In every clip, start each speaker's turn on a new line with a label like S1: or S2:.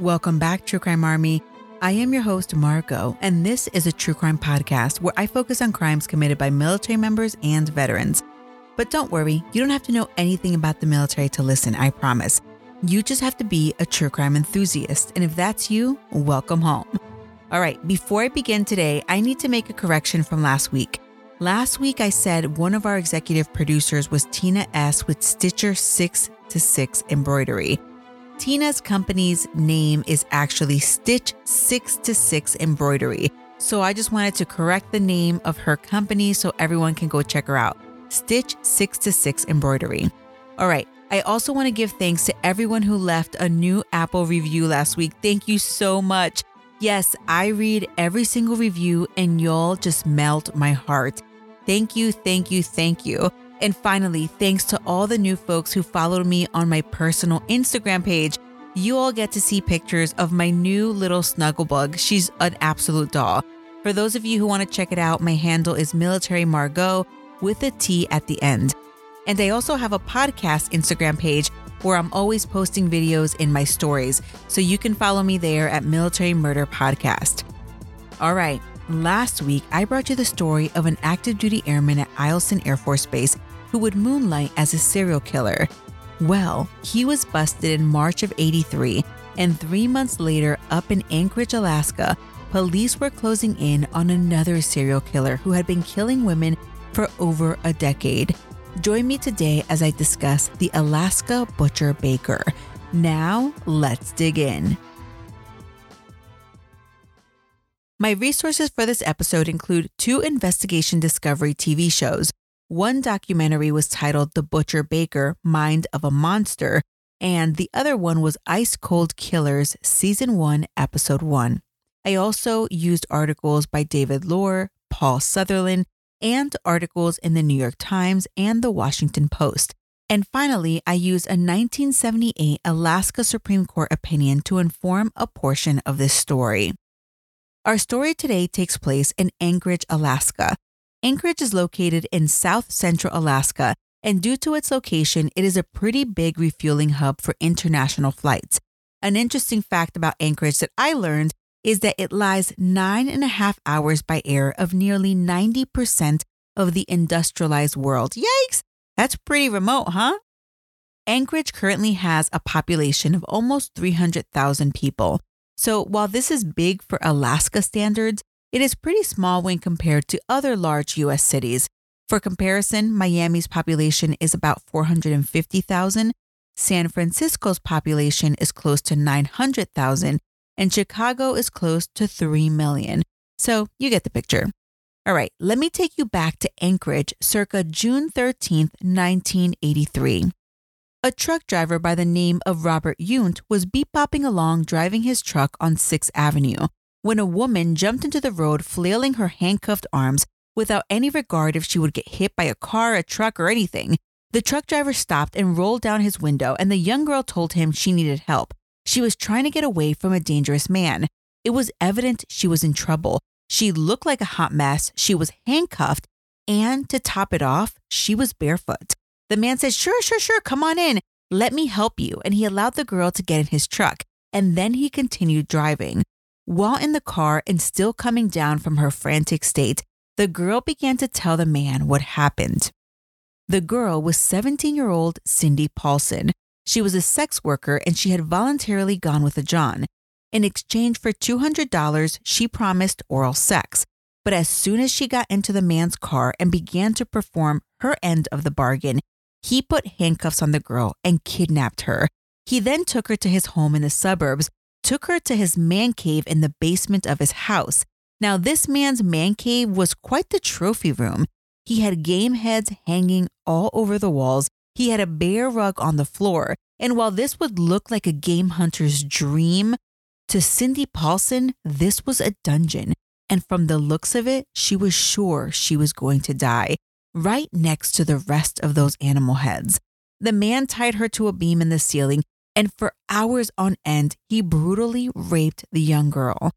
S1: Welcome back, True Crime Army. I am your host, Margot, and this is a true crime podcast where I focus on crimes committed by military members and veterans. But don't worry, you don't have to know anything about the military to listen, I promise. You just have to be a true crime enthusiast, and if that's you, welcome home. All right, before I begin today, I need to make a correction from last week. Last week, I said one of our executive producers was Tina S. with Stitcher 6 to 6 Embroidery. Tina's company's name is actually Stitch 6 to 6 Embroidery. So I just wanted to correct the name of her company so everyone can go check her out. Stitch 6 to 6 Embroidery. All right. I also want to give thanks to everyone who left a new Apple review last week. Thank you so much. Yes, I read every single review and y'all just melt my heart. Thank you, thank you, thank you. And finally, thanks to all the new folks who followed me on my personal Instagram page. You all get to see pictures of my new little snuggle bug. She's an absolute doll. For those of you who want to check it out, my handle is Military Margot with a T at the end. And I also have a podcast Instagram page where I'm always posting videos in my stories, so you can follow me there at Military Murder Podcast. All right, last week I brought you the story of an active duty airman at Eielson Air Force Base who would moonlight as a serial killer. Well, he was busted in March of 83, and three months later, up in Anchorage, Alaska, police were closing in on another serial killer who had been killing women for over a decade. Join me today as I discuss the Alaska Butcher Baker. Now, let's dig in. My resources for this episode include two investigation discovery TV shows. One documentary was titled The Butcher Baker Mind of a Monster, and the other one was Ice Cold Killers Season 1, Episode 1. I also used articles by David Lohr, Paul Sutherland, and articles in the New York Times and the Washington Post. And finally, I used a 1978 Alaska Supreme Court opinion to inform a portion of this story. Our story today takes place in Anchorage, Alaska. Anchorage is located in south central Alaska, and due to its location, it is a pretty big refueling hub for international flights. An interesting fact about Anchorage that I learned is that it lies nine and a half hours by air of nearly 90% of the industrialized world. Yikes! That's pretty remote, huh? Anchorage currently has a population of almost 300,000 people. So while this is big for Alaska standards, it is pretty small when compared to other large US cities. For comparison, Miami's population is about 450,000, San Francisco's population is close to 900,000, and Chicago is close to 3 million. So you get the picture. All right, let me take you back to Anchorage circa June 13th, 1983. A truck driver by the name of Robert Yount was beep bopping along driving his truck on 6th Avenue when a woman jumped into the road flailing her handcuffed arms without any regard if she would get hit by a car, a truck, or anything. The truck driver stopped and rolled down his window, and the young girl told him she needed help. She was trying to get away from a dangerous man. It was evident she was in trouble. She looked like a hot mess. She was handcuffed, and to top it off, she was barefoot. The man said, Sure, sure, sure, come on in. Let me help you. And he allowed the girl to get in his truck. And then he continued driving. While in the car and still coming down from her frantic state, the girl began to tell the man what happened. The girl was 17 year old Cindy Paulson. She was a sex worker and she had voluntarily gone with a John. In exchange for $200, she promised oral sex. But as soon as she got into the man's car and began to perform her end of the bargain, he put handcuffs on the girl and kidnapped her. He then took her to his home in the suburbs, took her to his man cave in the basement of his house. Now, this man's man cave was quite the trophy room. He had game heads hanging all over the walls. He had a bear rug on the floor. And while this would look like a game hunter's dream, To Cindy Paulson, this was a dungeon. And from the looks of it, she was sure she was going to die, right next to the rest of those animal heads. The man tied her to a beam in the ceiling, and for hours on end, he brutally raped the young girl.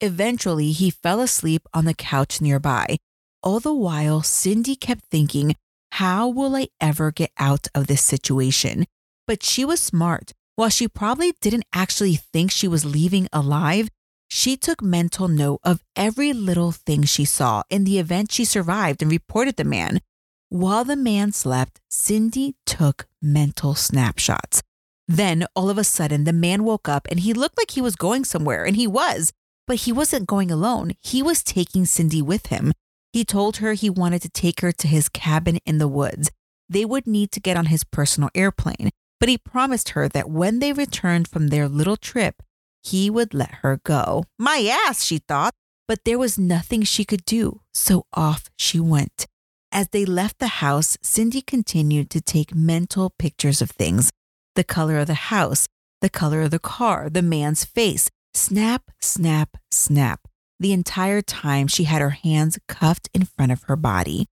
S1: Eventually, he fell asleep on the couch nearby. All the while, Cindy kept thinking, How will I ever get out of this situation? But she was smart. While she probably didn't actually think she was leaving alive, she took mental note of every little thing she saw in the event she survived and reported the man. While the man slept, Cindy took mental snapshots. Then, all of a sudden, the man woke up and he looked like he was going somewhere, and he was. But he wasn't going alone. He was taking Cindy with him. He told her he wanted to take her to his cabin in the woods. They would need to get on his personal airplane, but he promised her that when they returned from their little trip, he would let her go. My ass, she thought, but there was nothing she could do, so off she went. As they left the house, Cindy continued to take mental pictures of things the color of the house, the color of the car, the man's face. Snap, snap, snap. The entire time she had her hands cuffed in front of her body.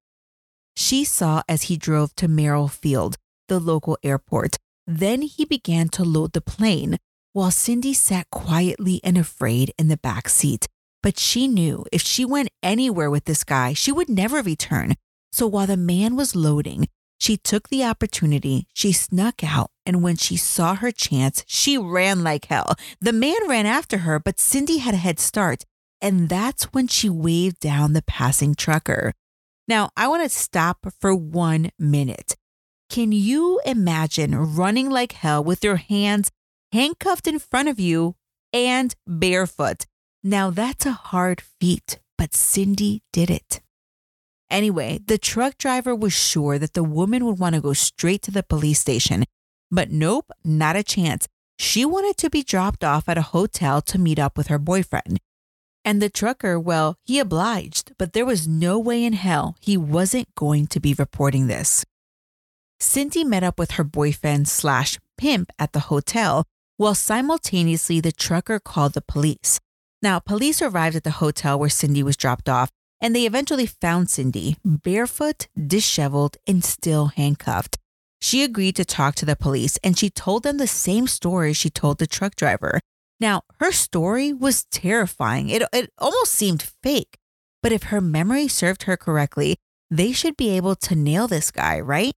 S1: She saw as he drove to Merrill Field, the local airport. Then he began to load the plane, while Cindy sat quietly and afraid in the back seat. But she knew if she went anywhere with this guy, she would never return. So while the man was loading, she took the opportunity, she snuck out, and when she saw her chance, she ran like hell. The man ran after her, but Cindy had a head start, and that's when she waved down the passing trucker. Now, I want to stop for one minute. Can you imagine running like hell with your hands handcuffed in front of you and barefoot? Now, that's a hard feat, but Cindy did it. Anyway, the truck driver was sure that the woman would want to go straight to the police station, but nope, not a chance. She wanted to be dropped off at a hotel to meet up with her boyfriend. And the trucker, well, he obliged, but there was no way in hell he wasn't going to be reporting this. Cindy met up with her boyfriend slash pimp at the hotel, while simultaneously the trucker called the police. Now, police arrived at the hotel where Cindy was dropped off and they eventually found Cindy barefoot, disheveled, and still handcuffed. She agreed to talk to the police and she told them the same story she told the truck driver. Now, her story was terrifying. It, it almost seemed fake. But if her memory served her correctly, they should be able to nail this guy, right?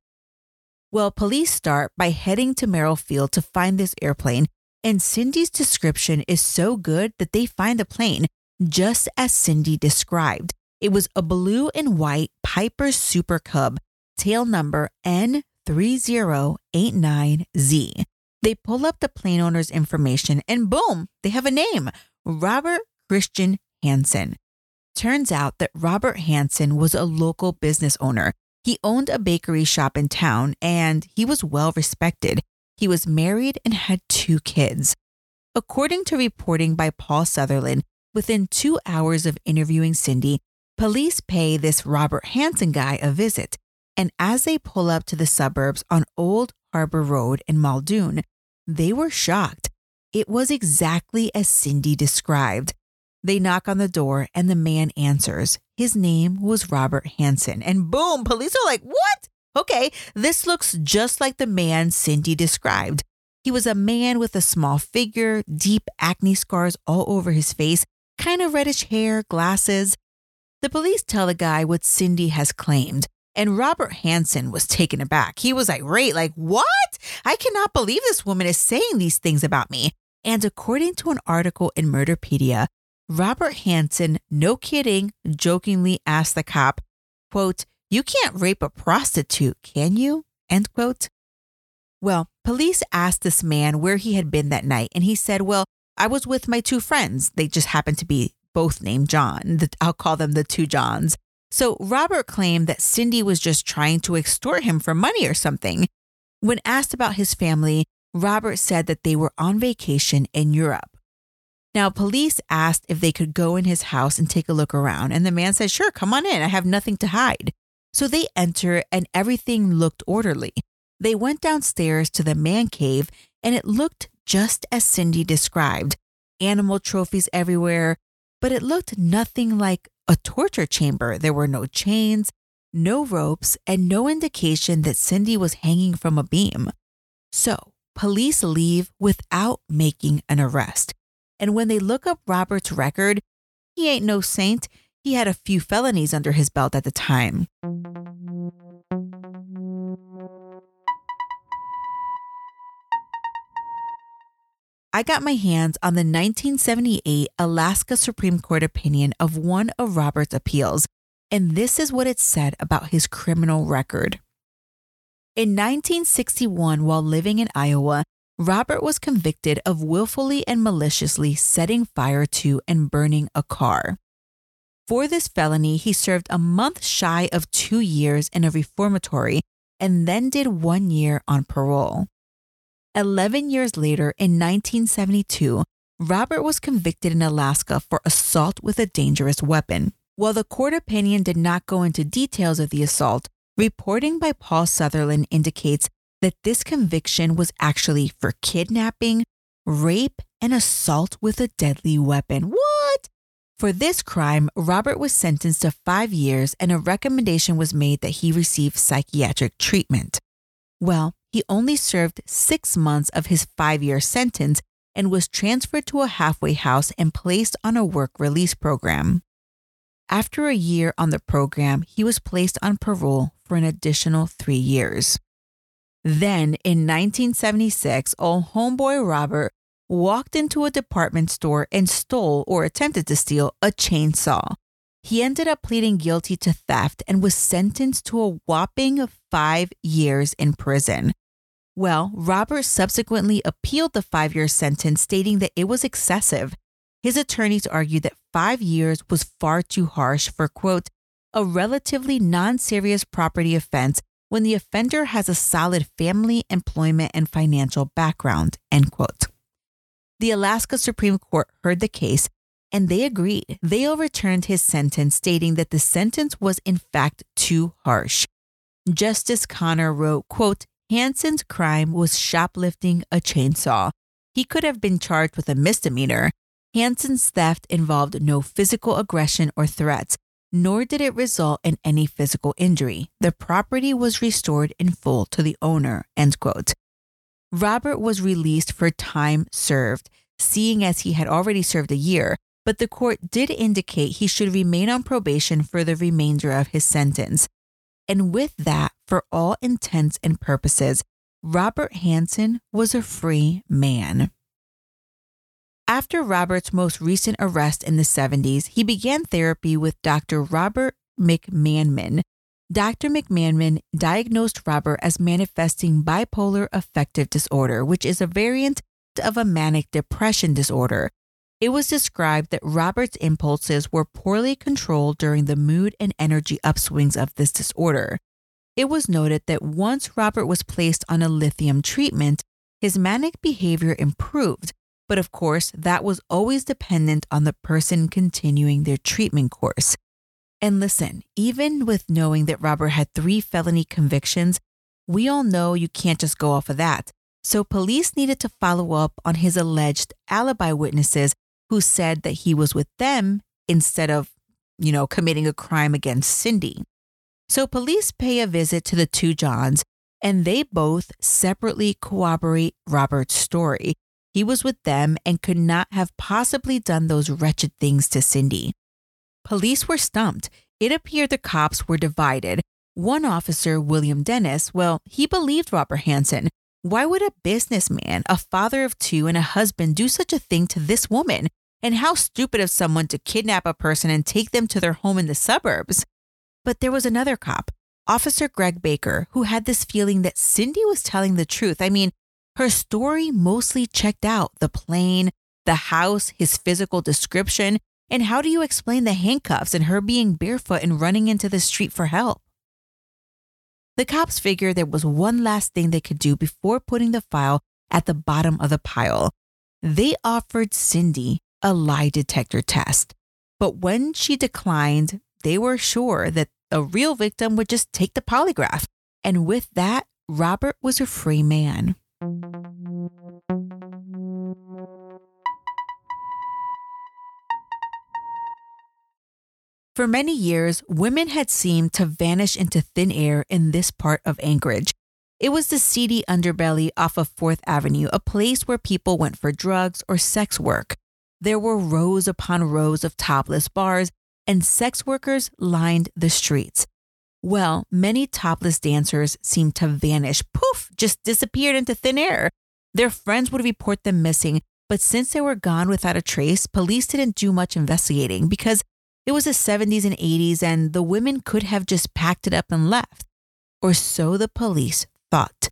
S1: Well, police start by heading to Merrill Field to find this airplane, and Cindy's description is so good that they find the plane just as Cindy described. It was a blue and white Piper Super Cub, tail number N3089Z. They pull up the plane owner's information and boom, they have a name Robert Christian Hansen. Turns out that Robert Hansen was a local business owner. He owned a bakery shop in town and he was well respected. He was married and had two kids. According to reporting by Paul Sutherland, within two hours of interviewing Cindy, Police pay this Robert Hansen guy a visit, and as they pull up to the suburbs on Old Harbor Road in Muldoon, they were shocked. It was exactly as Cindy described. They knock on the door and the man answers. His name was Robert Hansen. And boom, police are like, what? Okay, this looks just like the man Cindy described. He was a man with a small figure, deep acne scars all over his face, kind of reddish hair, glasses. The police tell the guy what Cindy has claimed, and Robert Hansen was taken aback. He was irate, like, What? I cannot believe this woman is saying these things about me. And according to an article in Murderpedia, Robert Hansen, no kidding, jokingly asked the cop, quote, You can't rape a prostitute, can you? End quote. Well, police asked this man where he had been that night, and he said, Well, I was with my two friends. They just happened to be both named John. I'll call them the two Johns. So Robert claimed that Cindy was just trying to extort him for money or something. When asked about his family, Robert said that they were on vacation in Europe. Now, police asked if they could go in his house and take a look around, and the man said, Sure, come on in. I have nothing to hide. So they enter, and everything looked orderly. They went downstairs to the man cave, and it looked just as Cindy described animal trophies everywhere, but it looked nothing like a torture chamber. There were no chains, no ropes, and no indication that Cindy was hanging from a beam. So, police leave without making an arrest. And when they look up Robert's record, he ain't no saint. He had a few felonies under his belt at the time. I got my hands on the 1978 Alaska Supreme Court opinion of one of Robert's appeals, and this is what it said about his criminal record. In 1961, while living in Iowa, Robert was convicted of willfully and maliciously setting fire to and burning a car. For this felony, he served a month shy of two years in a reformatory and then did one year on parole. 11 years later, in 1972, Robert was convicted in Alaska for assault with a dangerous weapon. While the court opinion did not go into details of the assault, reporting by Paul Sutherland indicates that this conviction was actually for kidnapping, rape, and assault with a deadly weapon. What? For this crime, Robert was sentenced to five years and a recommendation was made that he receive psychiatric treatment. Well, he only served six months of his five year sentence and was transferred to a halfway house and placed on a work release program. After a year on the program, he was placed on parole for an additional three years. Then, in 1976, old homeboy Robert walked into a department store and stole or attempted to steal a chainsaw. He ended up pleading guilty to theft and was sentenced to a whopping five years in prison. Well, Robert subsequently appealed the five year sentence, stating that it was excessive. His attorneys argued that five years was far too harsh for, quote, a relatively non serious property offense when the offender has a solid family, employment, and financial background, end quote. The Alaska Supreme Court heard the case and they agreed. They overturned his sentence, stating that the sentence was in fact too harsh. Justice Connor wrote, quote, Hansen's crime was shoplifting a chainsaw. He could have been charged with a misdemeanor. Hansen's theft involved no physical aggression or threats, nor did it result in any physical injury. The property was restored in full to the owner. End quote. Robert was released for time served, seeing as he had already served a year, but the court did indicate he should remain on probation for the remainder of his sentence. And with that, for all intents and purposes, Robert Hansen was a free man. After Robert's most recent arrest in the 70s, he began therapy with Dr. Robert McManmon. Dr. McManmon diagnosed Robert as manifesting bipolar affective disorder, which is a variant of a manic depression disorder. It was described that Robert's impulses were poorly controlled during the mood and energy upswings of this disorder. It was noted that once Robert was placed on a lithium treatment, his manic behavior improved, but of course, that was always dependent on the person continuing their treatment course. And listen, even with knowing that Robert had three felony convictions, we all know you can't just go off of that. So police needed to follow up on his alleged alibi witnesses who said that he was with them instead of, you know, committing a crime against Cindy. So police pay a visit to the two Johns and they both separately corroborate Robert's story. He was with them and could not have possibly done those wretched things to Cindy. Police were stumped. It appeared the cops were divided. One officer, William Dennis, well, he believed Robert Hansen. Why would a businessman, a father of two, and a husband do such a thing to this woman? And how stupid of someone to kidnap a person and take them to their home in the suburbs. But there was another cop, Officer Greg Baker, who had this feeling that Cindy was telling the truth. I mean, her story mostly checked out the plane, the house, his physical description, and how do you explain the handcuffs and her being barefoot and running into the street for help? The cops figured there was one last thing they could do before putting the file at the bottom of the pile. They offered Cindy a lie detector test. But when she declined, they were sure that a real victim would just take the polygraph. And with that, Robert was a free man. For many years, women had seemed to vanish into thin air in this part of Anchorage. It was the seedy underbelly off of 4th Avenue, a place where people went for drugs or sex work. There were rows upon rows of topless bars and sex workers lined the streets. Well, many topless dancers seemed to vanish, poof, just disappeared into thin air. Their friends would report them missing, but since they were gone without a trace, police didn't do much investigating because it was the 70s and 80s and the women could have just packed it up and left. Or so the police thought.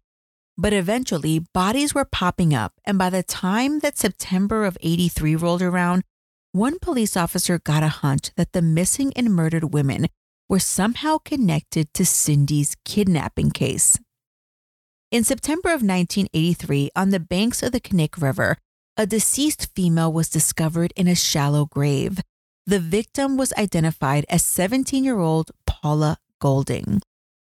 S1: But eventually, bodies were popping up, and by the time that September of 83 rolled around, one police officer got a hunch that the missing and murdered women were somehow connected to Cindy's kidnapping case. In September of 1983, on the banks of the Knik River, a deceased female was discovered in a shallow grave. The victim was identified as 17 year old Paula Goulding.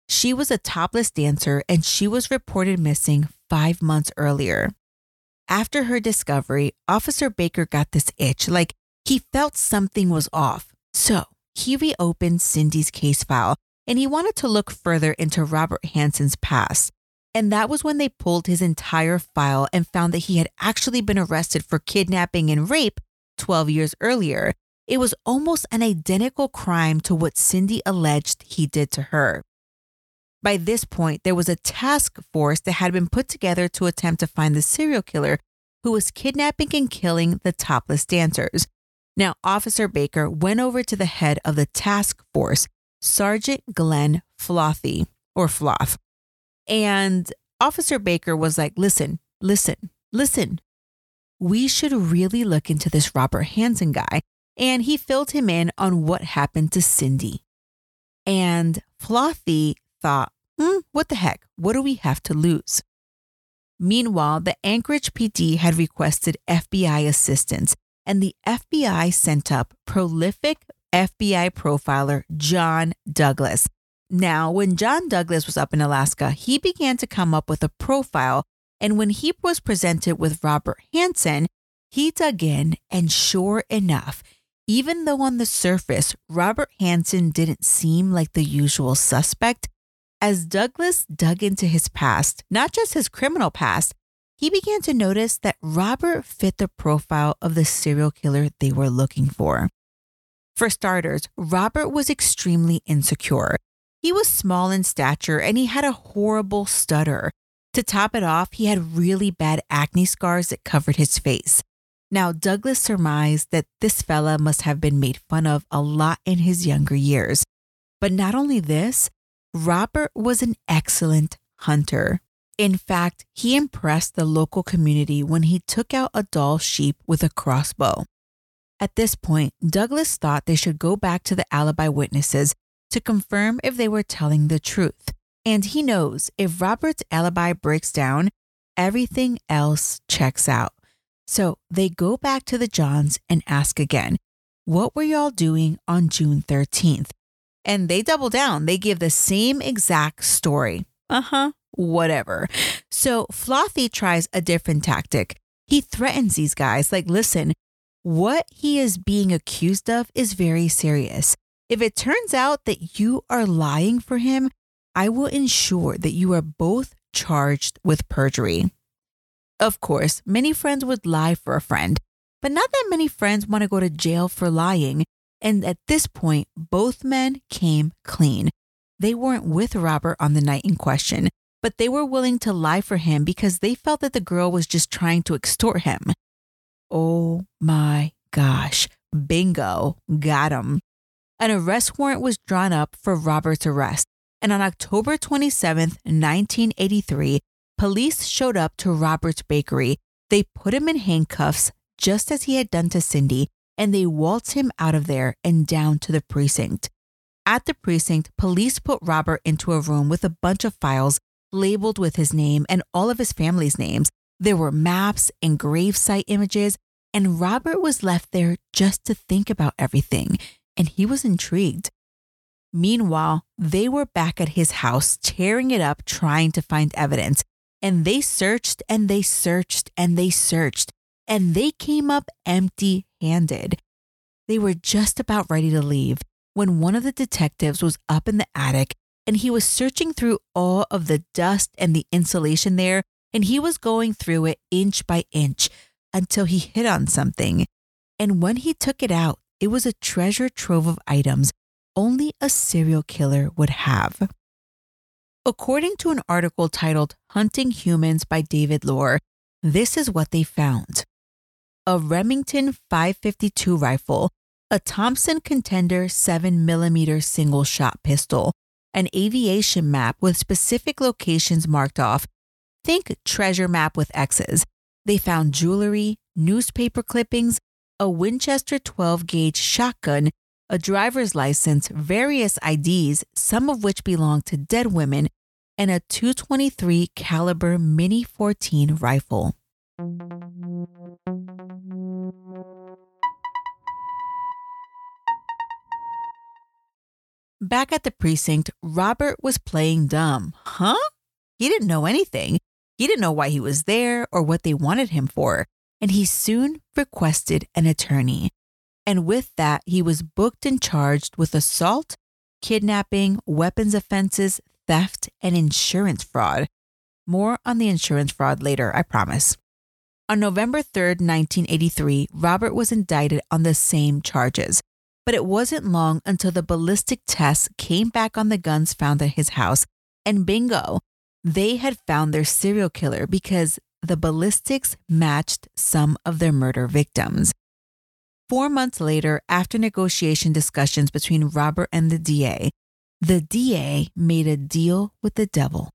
S1: She was a topless dancer and she was reported missing five months earlier. After her discovery, Officer Baker got this itch, like he felt something was off. So he reopened Cindy's case file and he wanted to look further into Robert Hansen's past. And that was when they pulled his entire file and found that he had actually been arrested for kidnapping and rape 12 years earlier. It was almost an identical crime to what Cindy alleged he did to her. By this point, there was a task force that had been put together to attempt to find the serial killer who was kidnapping and killing the topless dancers. Now, Officer Baker went over to the head of the task force, Sergeant Glenn Flothe, or Floth. And Officer Baker was like, listen, listen, listen. We should really look into this Robert Hansen guy. And he filled him in on what happened to Cindy. And Flothe thought, hmm, what the heck? What do we have to lose? Meanwhile, the Anchorage PD had requested FBI assistance, and the FBI sent up prolific FBI profiler John Douglas. Now, when John Douglas was up in Alaska, he began to come up with a profile, and when he was presented with Robert Hansen, he dug in, and sure enough, even though on the surface Robert Hansen didn't seem like the usual suspect, as Douglas dug into his past, not just his criminal past, he began to notice that Robert fit the profile of the serial killer they were looking for. For starters, Robert was extremely insecure. He was small in stature and he had a horrible stutter. To top it off, he had really bad acne scars that covered his face. Now, Douglas surmised that this fella must have been made fun of a lot in his younger years. But not only this, Robert was an excellent hunter. In fact, he impressed the local community when he took out a Dall sheep with a crossbow. At this point, Douglas thought they should go back to the alibi witnesses to confirm if they were telling the truth. And he knows if Robert's alibi breaks down, everything else checks out. So they go back to the Johns and ask again, What were y'all doing on June 13th? and they double down. They give the same exact story. Uh huh, whatever. So Flothe tries a different tactic. He threatens these guys, like, listen, what he is being accused of is very serious. If it turns out that you are lying for him, I will ensure that you are both charged with perjury. Of course, many friends would lie for a friend, but not that many friends want to go to jail for lying. And at this point, both men came clean. They weren't with Robert on the night in question, but they were willing to lie for him because they felt that the girl was just trying to extort him. Oh my gosh, bingo, got him. An arrest warrant was drawn up for Robert's arrest, and on October 27, 1983, police showed up to Robert's bakery. They put him in handcuffs, just as he had done to Cindy, and they waltz him out of there and down to the precinct. At the precinct, police put Robert into a room with a bunch of files labeled with his name and all of his family's names. There were maps and gravesite images, and Robert was left there just to think about everything, and he was intrigued. Meanwhile, they were back at his house, tearing it up, trying to find evidence. And they searched and they searched and they searched, and they came up empty handed. They were just about ready to leave when one of the detectives was up in the attic and he was searching through all of the dust and the insulation there, and he was going through it inch by inch until he hit on something. And when he took it out, it was a treasure trove of items only a serial killer would have. According to an article titled Hunting Humans by David Lohr, this is what they found a Remington 552 rifle, a Thompson Contender 7mm single shot pistol, an aviation map with specific locations marked off. Think treasure map with X's. They found jewelry, newspaper clippings, a Winchester 12 gauge shotgun, a driver's license, various IDs, some of which belonged to dead women, and a 223 caliber Mini 14 rifle. Back at the precinct, Robert was playing dumb. Huh? He didn't know anything. He didn't know why he was there or what they wanted him for, and he soon requested an attorney. And with that, he was booked and charged with assault, kidnapping, weapons offenses, theft, and insurance fraud. More on the insurance fraud later, I promise. On November 3rd, 1983, Robert was indicted on the same charges. But it wasn't long until the ballistic tests came back on the guns found at his house, and bingo, they had found their serial killer because the ballistics matched some of their murder victims. Four months later, after negotiation discussions between Robert and the DA, the DA made a deal with the devil.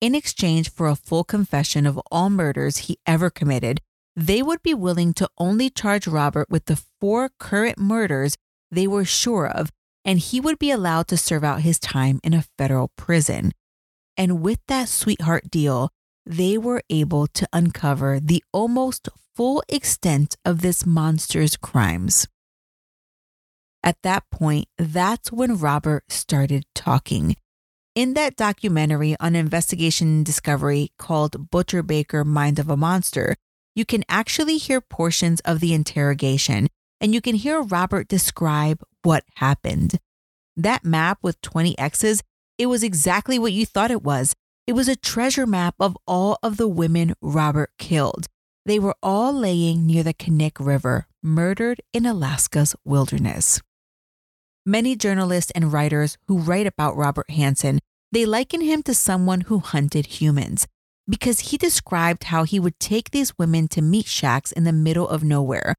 S1: In exchange for a full confession of all murders he ever committed, they would be willing to only charge Robert with the four current murders they were sure of, and he would be allowed to serve out his time in a federal prison. And with that sweetheart deal, they were able to uncover the almost full extent of this monster's crimes. At that point, that's when Robert started talking. In that documentary on investigation discovery called Butcher Baker Mind of a Monster, you can actually hear portions of the interrogation and you can hear Robert describe what happened. That map with 20 X's, it was exactly what you thought it was. It was a treasure map of all of the women Robert killed. They were all laying near the Knik River, murdered in Alaska's wilderness. Many journalists and writers who write about Robert Hansen, they liken him to someone who hunted humans because he described how he would take these women to meat shacks in the middle of nowhere.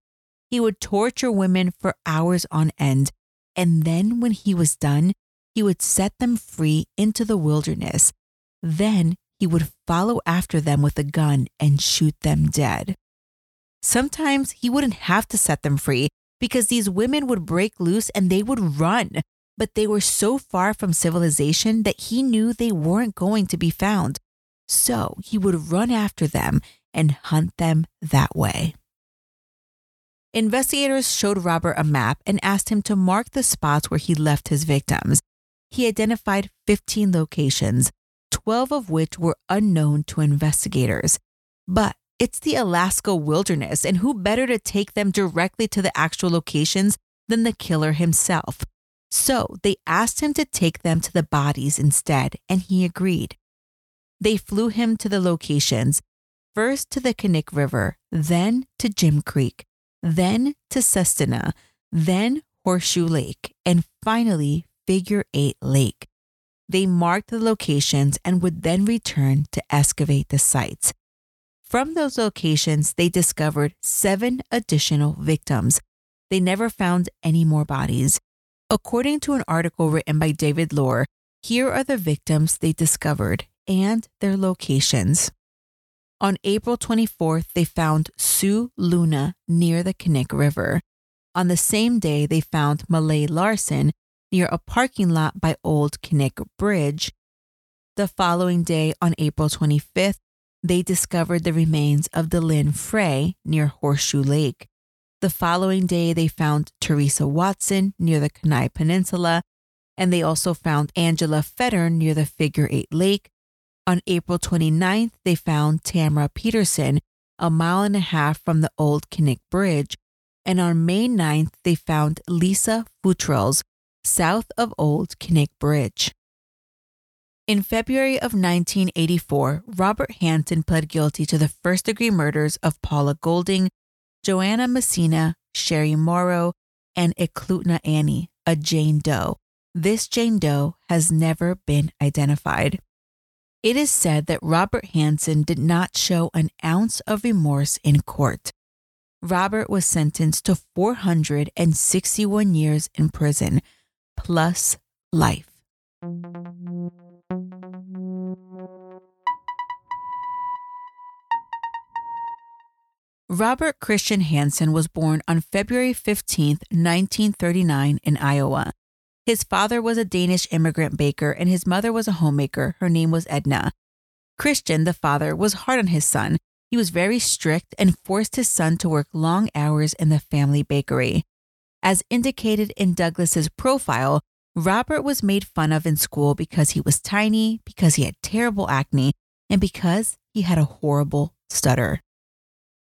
S1: He would torture women for hours on end, and then when he was done, he would set them free into the wilderness. Then he would follow after them with a gun and shoot them dead. Sometimes he wouldn't have to set them free because these women would break loose and they would run, but they were so far from civilization that he knew they weren't going to be found. So he would run after them and hunt them that way. Investigators showed Robert a map and asked him to mark the spots where he left his victims. He identified 15 locations, 12 of which were unknown to investigators. But it's the Alaska wilderness, and who better to take them directly to the actual locations than the killer himself? So they asked him to take them to the bodies instead, and he agreed. They flew him to the locations, first to the Knik River, then to Jim Creek, then to Susitna, then Horseshoe Lake, and finally Figure Eight Lake. They marked the locations and would then return to excavate the sites. From those locations, they discovered seven additional victims. They never found any more bodies. According to an article written by David Lohr, here are the victims they discovered and their locations. On April 24th, they found Sue Luna near the Knik River. On the same day, they found Malai Larsen near a parking lot by Old Knik Bridge. The following day, on April 25th, they discovered the remains of Delynn Frey near Horseshoe Lake. The following day, they found Teresa Watson near the Kenai Peninsula, and they also found Angela Fetter near the Figure Eight Lake. On April 29th, they found Tamara Pederson a mile and a half from the old Knik Bridge. And on May 9th, they found Lisa Futrells south of Old Knik Bridge. In February of 1984, Robert Hansen pled guilty to the first degree murders of Paula Goulding, Joanna Messina, Sherry Morrow, and Eklutna Annie, a Jane Doe. This Jane Doe has never been identified. It is said that Robert Hansen did not show an ounce of remorse in court. Robert was sentenced to 461 years in prison, plus life. Robert Christian Hansen was born on February 15, 1939, in Iowa. His father was a Danish immigrant baker and his mother was a homemaker. Her name was Edna. Christian, the father, was hard on his son. He was very strict and forced his son to work long hours in the family bakery. As indicated in Douglas's profile, Robert was made fun of in school because he was tiny, because he had terrible acne, and because he had a horrible stutter.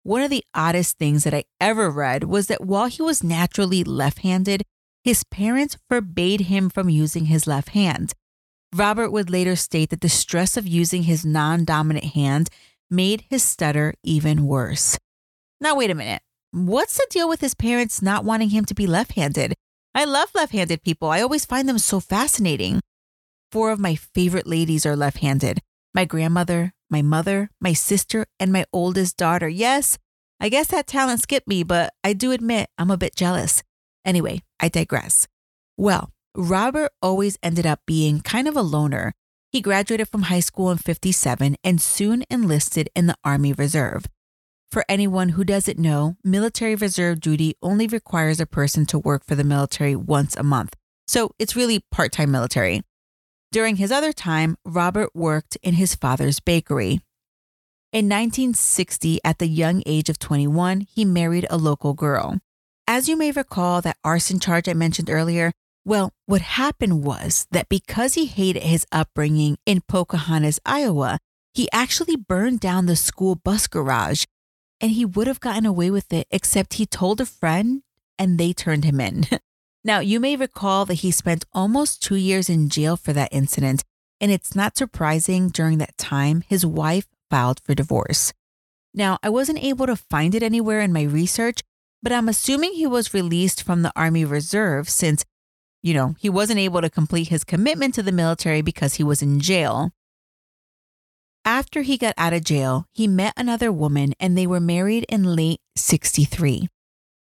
S1: One of the oddest things that I ever read was that while he was naturally left handed, his parents forbade him from using his left hand. Robert would later state that the stress of using his non dominant hand made his stutter even worse. Now, wait a minute. What's the deal with his parents not wanting him to be left handed? I love left handed people. I always find them so fascinating. Four of my favorite ladies are left handed my grandmother, my mother, my sister, and my oldest daughter. Yes, I guess that talent skipped me, but I do admit I'm a bit jealous. Anyway, I digress. Well, Robert always ended up being kind of a loner. He graduated from high school in 57 and soon enlisted in the Army Reserve. For anyone who doesn't know, military reserve duty only requires a person to work for the military once a month. So it's really part time military. During his other time, Robert worked in his father's bakery. In 1960, at the young age of 21, he married a local girl. As you may recall, that arson charge I mentioned earlier, well, what happened was that because he hated his upbringing in Pocahontas, Iowa, he actually burned down the school bus garage. And he would have gotten away with it, except he told a friend and they turned him in. now, you may recall that he spent almost two years in jail for that incident. And it's not surprising during that time, his wife filed for divorce. Now, I wasn't able to find it anywhere in my research, but I'm assuming he was released from the Army Reserve since, you know, he wasn't able to complete his commitment to the military because he was in jail. After he got out of jail, he met another woman and they were married in late 63.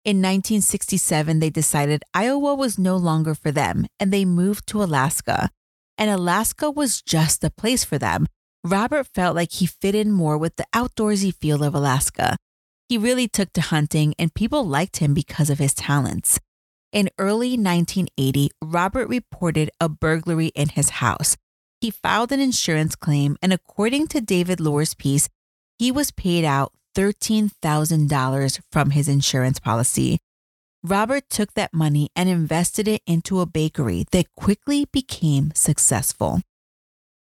S1: In 1967, they decided Iowa was no longer for them and they moved to Alaska. And Alaska was just the place for them Robert felt like he fit in more with the outdoorsy feel of Alaska. He really took to hunting, and people liked him because of his talents. In early 1980, Robert reported a burglary in his house. He filed an insurance claim, and according to David Lohr's piece, he was paid out $13,000 from his insurance policy. Robert took that money and invested it into a bakery that quickly became successful.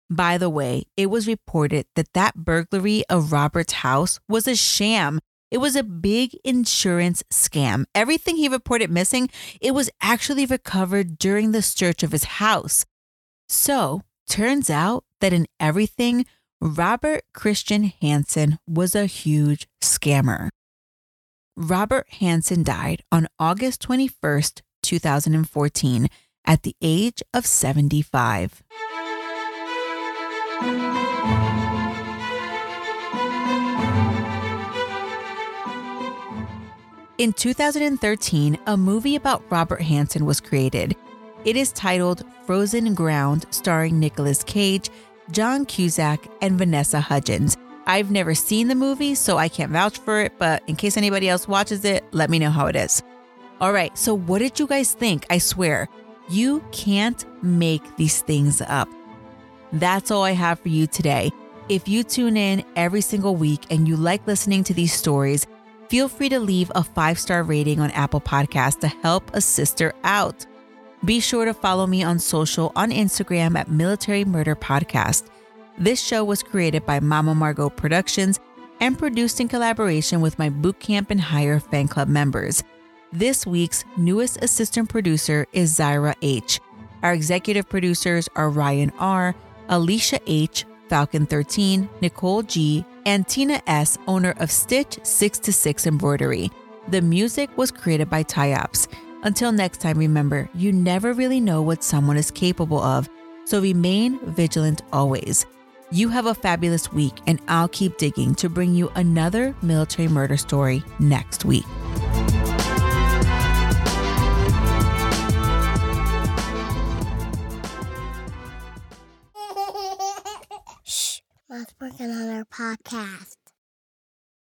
S1: By the way, it was reported that that burglary of Robert's house was a sham. It was a big insurance scam. Everything he reported missing, it was actually recovered during the search of his house. So, turns out that in everything, Robert Christian Hansen was a huge scammer. Robert Hansen died on August 21st, 2014, at the age of 75. In 2013, a movie about Robert Hansen was created. It is titled Frozen Ground, starring Nicolas Cage, John Cusack, and Vanessa Hudgens. I've never seen the movie, so I can't vouch for it, but in case anybody else watches it, let me know how it is. All right, so what did you guys think? I swear, you can't make these things up. That's all I have for you today. If you tune in every single week and you like listening to these stories, feel free to leave a five star rating on Apple Podcasts to help a sister out. Be sure to follow me on social on Instagram at Military Murder Podcast. This show was created by Mama Margot Productions and produced in collaboration with my Bootcamp and Hire fan club members. This week's newest assistant producer is Zyra H. Our executive producers are Ryan R., Alicia H., Falcon 13, Nicole G., and Tina S., owner of Stitch 6 to 6 Embroidery. The music was created by Tyops. Until next time, remember, you never really know what someone is capable of, so remain vigilant always. You have a fabulous week, and I'll keep digging to bring you another military murder story next week.
S2: Mom's working on our podcast.